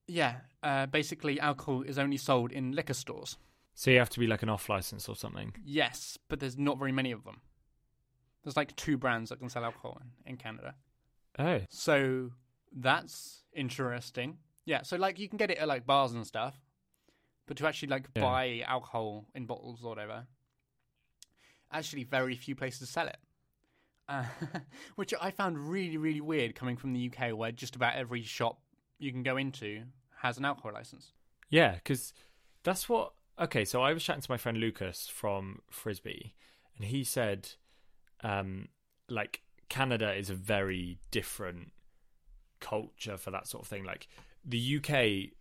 Speaker 2: yeah. Uh, basically, alcohol is only sold in liquor stores.
Speaker 1: So you have to be like an off license or something.
Speaker 2: Yes, but there's not very many of them. There's like two brands that can sell alcohol in, in Canada.
Speaker 1: Oh,
Speaker 2: So that's interesting. Yeah, so like you can get it at like bars and stuff, but to actually like
Speaker 1: Yeah.
Speaker 2: buy alcohol in bottles or whatever, actually very few places to sell it. Uh, which I found really, really weird coming from the UK, where just about every shop you can go into has an alcohol license.
Speaker 1: yeah, because that's what. Okay, so I was chatting to my friend Lucas from Frisbee, and he said, um, like Canada is a very different culture for that sort of thing. Like the UK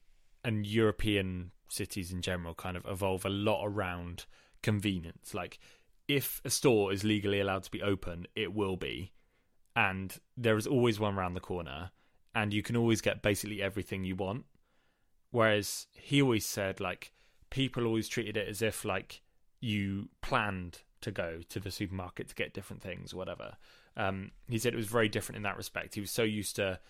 Speaker 1: and European cities in general kind of evolve a lot around convenience. Like if a store is legally allowed to be open, it will be, and there is always one around the corner, and you can always get basically everything you want. Whereas he always said like people always treated it as if like you planned to go to the supermarket to get different things or whatever. Um, he said it was very different in that respect. He was so used to,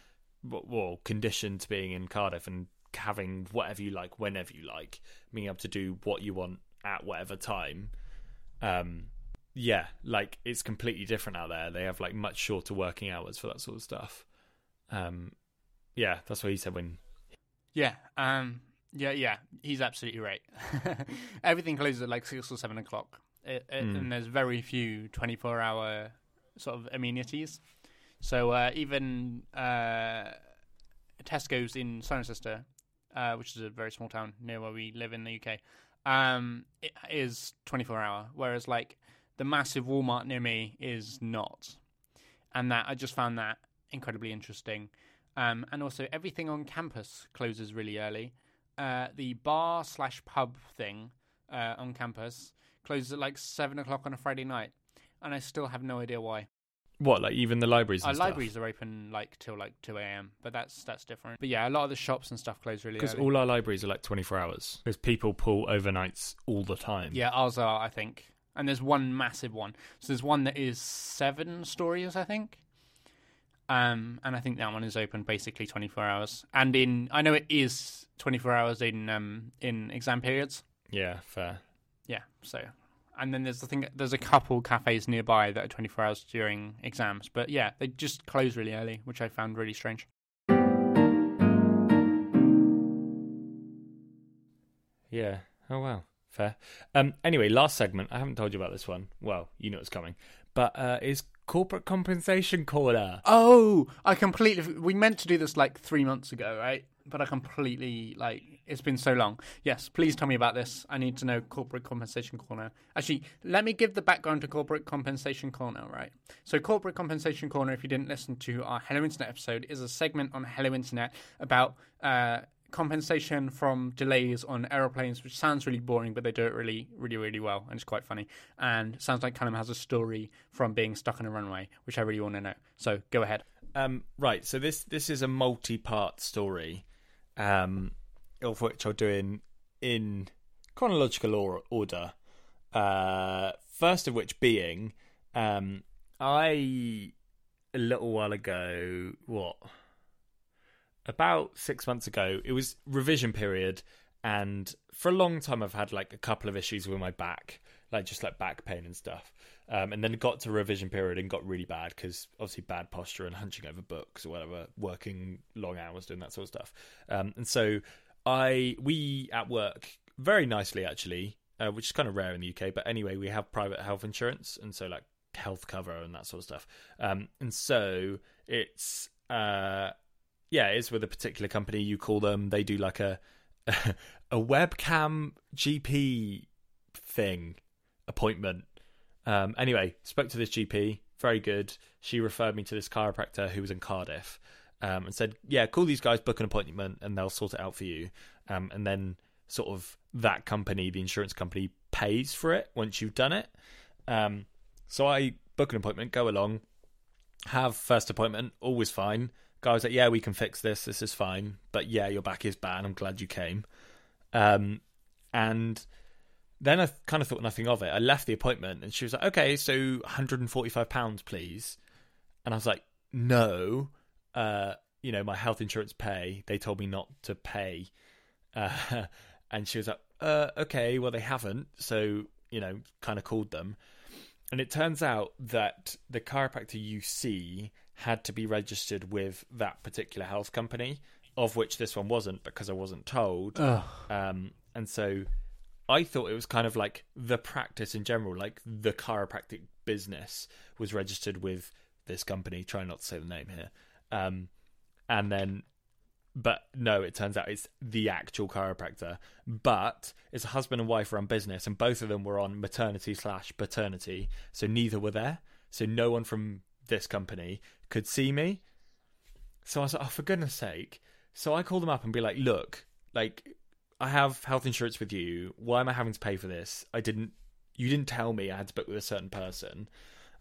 Speaker 1: well, conditioned to being in Cardiff and having whatever you like whenever you like, being able to do what you want at whatever time. Um, yeah, like it's completely different out there. They have like much shorter working hours for that sort of stuff. Um, yeah, that's what he said when
Speaker 2: Yeah, um, yeah, yeah. He's absolutely right. Everything closes at like six or seven o'clock, it, it,
Speaker 1: Mm.
Speaker 2: and there's very few twenty-four hour sort of amenities. So uh, even uh, Tesco's in Cirencester, uh, which is a very small town near where we live in the UK, um, is twenty-four hour. Whereas like the massive Walmart near me is not, and that I just found that incredibly interesting. Um, and also, everything on campus closes really early. Uh, the bar slash pub thing uh, on campus closes at like seven o'clock on a Friday night, and I still have no idea why.
Speaker 1: What like even the libraries.
Speaker 2: Our libraries are open like till like two a.m., but that's that's different. But yeah, a lot of the shops and stuff close really
Speaker 1: Because all our libraries are like 24 hours. Because people pull overnights all the time.
Speaker 2: yeah, ours are, I think. And there's one massive one. So there's one that is seven stories, I think. Um, and I think that one is open basically 24 hours. And in, I know it is 24 hours in um in exam periods.
Speaker 1: Yeah, fair.
Speaker 2: Yeah. So, and then there's the thing. There's a couple cafes nearby that are 24 hours during exams. But yeah, they just close really early, which I found really strange.
Speaker 1: Yeah. Oh wow. Fair. Um. Anyway, last segment. I haven't told you about this one. Well, you know it's coming. But uh, is corporate compensation corner.
Speaker 2: Oh, I completely. We meant to do this like three months ago, right? But I completely like. It's been so long. Yes, please tell me about this. I need to know corporate compensation corner. Actually, let me give the background to corporate compensation corner, right? So, corporate compensation corner, if you didn't listen to our Hello Internet episode, is a segment on Hello Internet about uh, compensation from delays on aeroplanes, which sounds really boring, but they do it really, really, really well, and it's quite funny. And sounds like Callum has a story from being stuck on a runway, which I really want to know. So, go ahead.
Speaker 1: Um. Right. So this this is a multi-part story. Um. Of which I'll do in in chronological or- order. Uh. First of which being, um, I a little while ago. What? about six months ago, it was revision period, and for a long time, I've had like a couple of issues with my back. like just like back pain and stuff. Um, and then got to revision period and got really bad because obviously bad posture and hunching over books or whatever, working long hours doing that sort of stuff. Um, and so I we at work very nicely actually, uh, which is kind of rare in the UK. But anyway, we have private health insurance, and so like health cover and that sort of stuff. Um, and so it's uh, yeah, it's with a particular company. You call them, they do like a a webcam GP thing appointment. Um, anyway, spoke to this GP, very good. She referred me to this chiropractor who was in Cardiff, um, and said, "Yeah, call these guys, book an appointment, and they'll sort it out for you." Um, and then sort of that company, the insurance company, pays for it once you've done it. Um, so I book an appointment, go along, have first appointment, always fine. Guy was like, "Yeah, we can fix this. This is fine." But yeah, your back is bad. I'm glad you came. Um, and then I kind of thought nothing of it. I left the appointment, and she was like, "Okay, so 145 pounds, please." And I was like, "No, uh, you know, my health insurance pay. They told me not to pay." Uh, and she was like, uh, "Okay, well they haven't." So you know, kind of called them. And it turns out that the chiropractor you see had to be registered with that particular health company, of which this one wasn't because I wasn't told. Um, and so I thought it was kind of like the practice in general, like the chiropractic business was registered with this company. Try not to say the name here. Um, and then, but no, it turns out it's the actual chiropractor. But it's a husband and wife run business, and both of them were on maternity slash paternity, so neither were there. So no one from this company could see me. So I was like, oh, for goodness sake. So I called them up and be like, look, like, I have health insurance with you. Why am I having to pay for this? I didn't, you didn't tell me I had to book with a certain person. And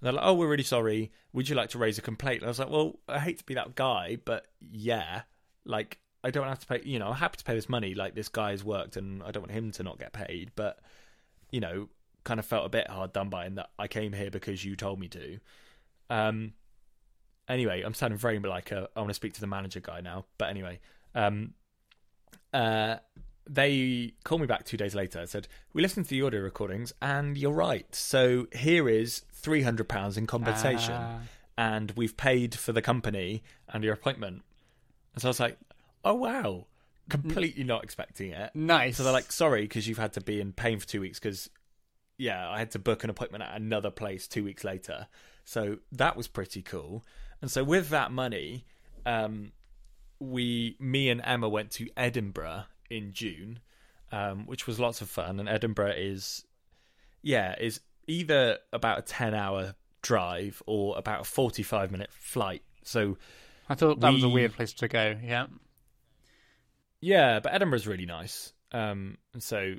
Speaker 1: they're like, oh, we're really sorry. Would you like to raise a complaint? And I was like, well, I hate to be that guy, but yeah, like, I don't have to pay, you know, I'm happy to pay this money. Like, this guy has worked and I don't want him to not get paid. But, you know, kind of felt a bit hard done by in that I came here because you told me to. Um, anyway, I'm sounding very like a, I want to speak to the manager guy now. But anyway, um, uh, they called me back two days later and said, We listened to the audio recordings and you're right. So here is £300 in compensation.
Speaker 2: Ah.
Speaker 1: And we've paid for the company and your appointment. And so I was like, Oh, wow. Completely not expecting it.
Speaker 2: Nice.
Speaker 1: So they're like, Sorry, because you've had to be in pain for two weeks because, yeah, I had to book an appointment at another place two weeks later. So that was pretty cool. And so with that money, um, we, me and Emma went to Edinburgh in June, um, which was lots of fun. And Edinburgh is, yeah, is either about a ten-hour drive or about a forty-five minute flight. So
Speaker 2: I thought that was a weird place to go. Yeah.
Speaker 1: yeah, but Edinburgh's really nice. Um, and so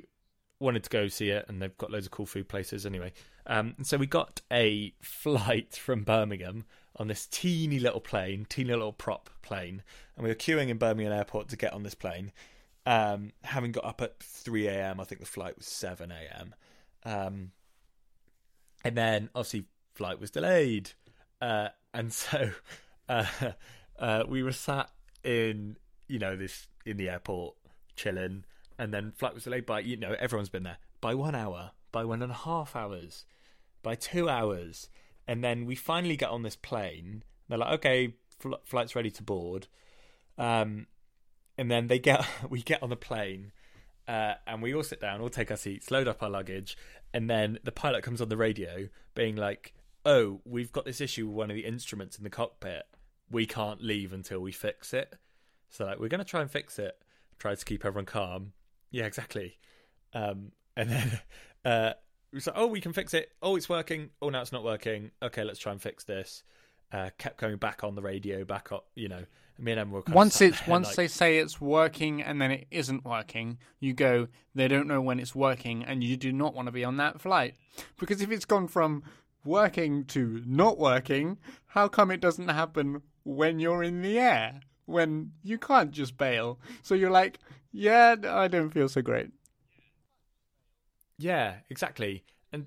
Speaker 1: wanted to go see it, and they've got loads of cool food places anyway. Um, and so we got a flight from Birmingham on this teeny little plane, teeny little prop plane, and we were queuing in Birmingham Airport to get on this plane. Um, having got up at three a.m., I think the flight was seven a.m. Um, and then obviously flight was delayed, uh, and so uh, uh, we were sat in you know this in the airport chilling, and then flight was delayed by you know everyone's been there by one hour, by one and a half hours, by two hours, and then we finally get on this plane. They're like, okay, fl- flight's ready to board, um, and then they get we get on the plane. Uh, and we all sit down, all take our seats, load up our luggage, and then the pilot comes on the radio being like, "Oh, we've got this issue with one of the instruments in the cockpit. We can't leave until we fix it." So like, we're gonna try and fix it. Try to keep everyone calm. Yeah, exactly. Um, and then uh, we like, "Oh, we can fix it. Oh, it's working. Oh, now it's not working. Okay, let's try and fix this." Uh, kept going back on the radio, back up. You know, me and Emma were
Speaker 2: Once it's
Speaker 1: there,
Speaker 2: once
Speaker 1: like-
Speaker 2: they say it's working and then it isn't working, you go. They don't know when it's working, and you do not want to be on that flight because if it's gone from working to not working, how come it doesn't happen when you're in the air? When you can't just bail, so you're like, yeah, I don't feel so great.
Speaker 1: Yeah, exactly. And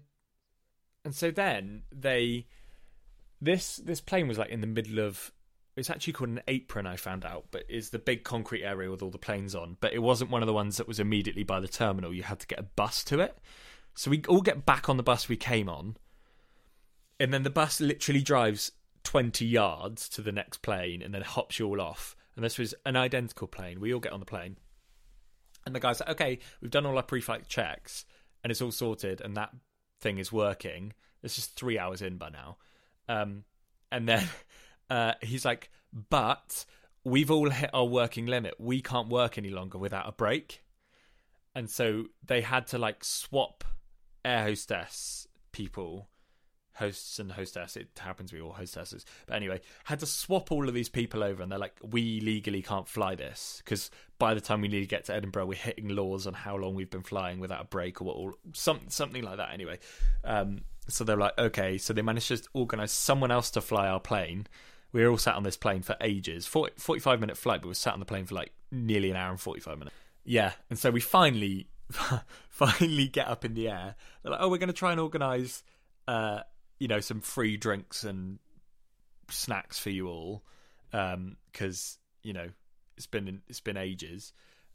Speaker 1: and so then they this this plane was like in the middle of it's actually called an apron I found out, but is the big concrete area with all the planes on. But it wasn't one of the ones that was immediately by the terminal. You had to get a bus to it. So we all get back on the bus we came on, and then the bus literally drives 20 yards to the next plane and then hops you all off. And this was an identical plane. We all get on the plane. And the guy's like, okay, we've done all our pre flight checks and it's all sorted and that thing is working. It's just three hours in by now. Um, and then uh, he's like, but we've all hit our working limit. We can't work any longer without a break. And so they had to like swap air hostess people hosts and hostess. It happens to be all hostesses. But anyway, had to swap all of these people over, and they're like, we legally can't fly this because by the time we need to get to Edinburgh, we're hitting laws on how long we've been flying without a break or, or some, something like that. Anyway, um, so they're like, okay, so they managed to organise someone else to fly our plane. We were all sat on this plane for ages, 40, 45 minute flight, but we were sat on the plane for like nearly an hour and 45 minutes. Yeah, and so we finally, finally get up in the air. They're like, oh, we're going to try and organise uh, you know some free drinks and snacks for you all um because you know it's been it's been ages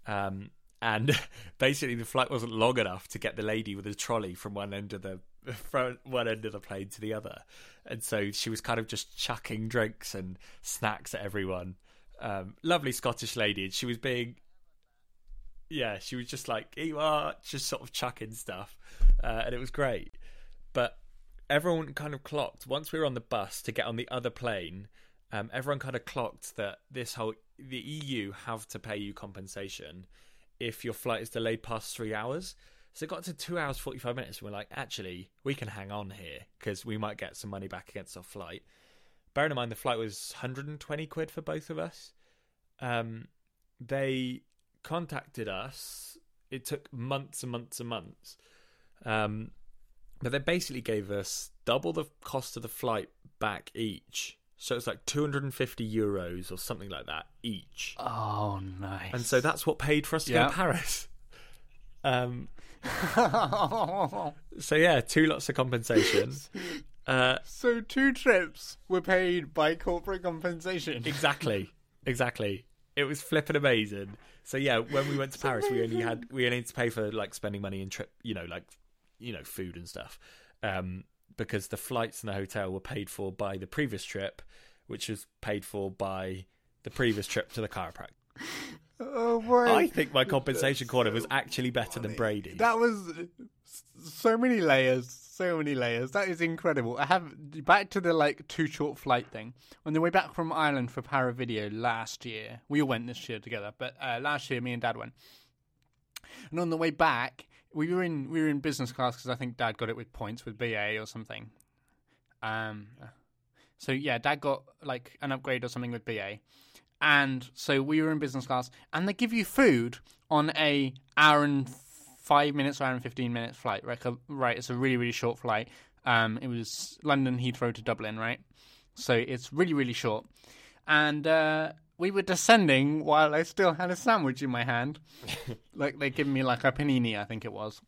Speaker 1: um, and basically the flight wasn't long enough to get the lady with the trolley from one end of the from one end of the plane to the other. And so she was kind of just chucking drinks and snacks at everyone. Um, lovely scottish lady. And she was being yeah she was just like you are just sort of chucking stuff. Uh, and it was great. But everyone kind of clocked once we were on the bus to get on the other plane. Um, everyone kind of clocked that this whole the EU have to pay you compensation if your flight is delayed past three hours. So it got to two hours forty five minutes, and we're like, actually, we can hang on here because we might get some money back against our flight. Bearing in mind the flight was hundred and twenty quid for both of us. Um, they contacted us. It took months and months and months. Um, but they basically gave us double the cost of the flight back each. So it's like 250 euros or something like that each.
Speaker 2: Oh, nice.
Speaker 1: And so that's what paid for us to go to Paris. Um, so yeah, two lots of compensation.
Speaker 2: Uh, so two trips were paid by corporate compensation.
Speaker 1: Exactly, exactly. It was flipping amazing. So yeah, when we went to Paris, we only had we only had to pay for like spending money in trip, you know, like you know food and stuff um, because the flights and the hotel were paid for by the previous trip, which was paid for by the previous trip to the chiropractor.
Speaker 2: Oh
Speaker 1: think my compensation quarter was actually better funny. than Brady.
Speaker 2: That was so many layers, so many layers. That is incredible. I have back to the like too short flight thing. On the way back from Ireland for Para Video last year, we all went this year together, but uh, last year me and Dad went. And on the way back, we were in we were in business class because I think Dad got it with points with BA or something. Um, so yeah, Dad got like an upgrade or something with BA, and so we were in business class, and they give you food on a hour and five minutes, or hour and fifteen minutes flight. Right, right. It's a really really short flight. Um, it was London Heathrow to Dublin, right? So it's really really short, and uh, we were descending while I still had a sandwich in my hand. like they gave me like a panini, I think it was.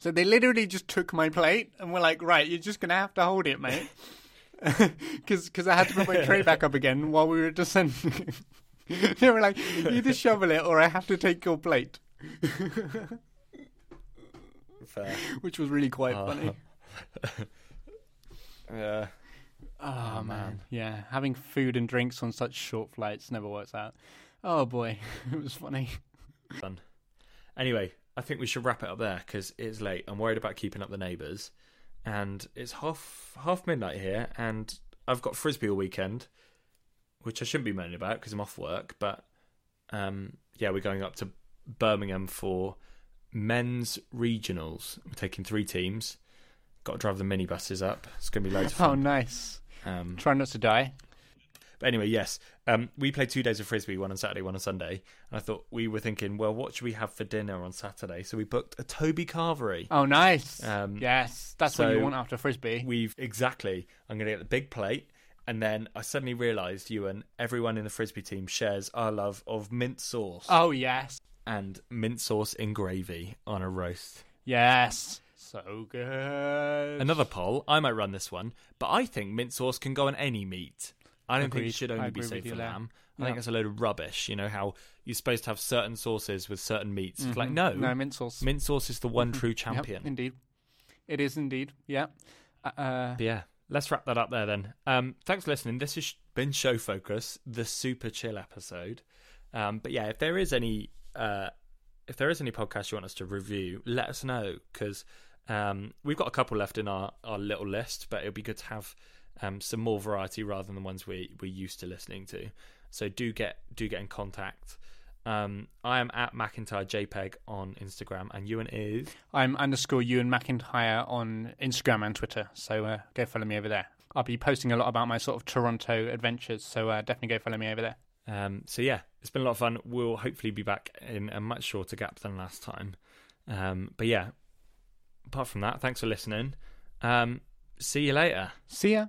Speaker 2: So they literally just took my plate and were like, "Right, you're just gonna have to hold it, mate," because I had to put my tray back up again while we were descending. they were like, "You either shovel it or I have to take your plate."
Speaker 1: Fair.
Speaker 2: Which was really quite uh, funny.
Speaker 1: Yeah.
Speaker 2: Oh, oh man. Yeah, having food and drinks on such short flights never works out. Oh boy, it was funny.
Speaker 1: Fun. Anyway, I think we should wrap it up there because it's late. I'm worried about keeping up the neighbours, and it's half half midnight here, and I've got frisbee all weekend, which I shouldn't be moaning about because I'm off work. But um, yeah, we're going up to Birmingham for men's regionals. We're taking three teams. Got to drive the minibuses up. It's going to be loads of oh,
Speaker 2: fun. Oh, nice. Um, Try not to die.
Speaker 1: But anyway, yes, um, we played two days of frisbee, one on Saturday, one on Sunday. And I thought we were thinking, well, what should we have for dinner on Saturday? So we booked a Toby Carvery.
Speaker 2: Oh, nice. Um, yes, that's so what you want after frisbee.
Speaker 1: We've exactly. I'm going to get the big plate. And then I suddenly realised, Ewan, everyone in the frisbee team shares our love of mint sauce.
Speaker 2: Oh yes,
Speaker 1: and mint sauce in gravy on a roast.
Speaker 2: Yes. So good.
Speaker 1: Another poll. I might run this one, but I think mint sauce can go on any meat. I don't think
Speaker 2: Agreed.
Speaker 1: it should only be safe for lamb. I
Speaker 2: Yeah.
Speaker 1: think that's a load of rubbish. You know how you're supposed to have certain sauces with certain meats. It's like no,
Speaker 2: no mint sauce.
Speaker 1: mint sauce is the one
Speaker 2: Mhm.
Speaker 1: true
Speaker 2: Yep,
Speaker 1: champion.
Speaker 2: indeed, it is indeed. Yeah. Uh, Uh,
Speaker 1: yeah, let's wrap that up there then. Um, thanks for listening. This has been Show Focus, the super chill episode. Um, but yeah, if there is any, uh, if there is any podcast you want us to review, let us know because um, we've got a couple left in our, our little list, but it'll be good to have um, some more variety rather than the ones we we're used to listening to. So do get do get in contact. Um, I am at McIntyre JPEG on Instagram, and Ewan is
Speaker 2: I'm underscore Ewan McIntyre on Instagram and Twitter, so uh, go follow me over there. I'll be posting a lot about my sort of Toronto adventures, so uh, definitely go follow me over there.
Speaker 1: Um, so yeah, it's been a lot of fun. We'll hopefully be back in a much shorter gap than last time. Um, but yeah, apart from that, thanks for listening. Um, see you later.
Speaker 2: See ya.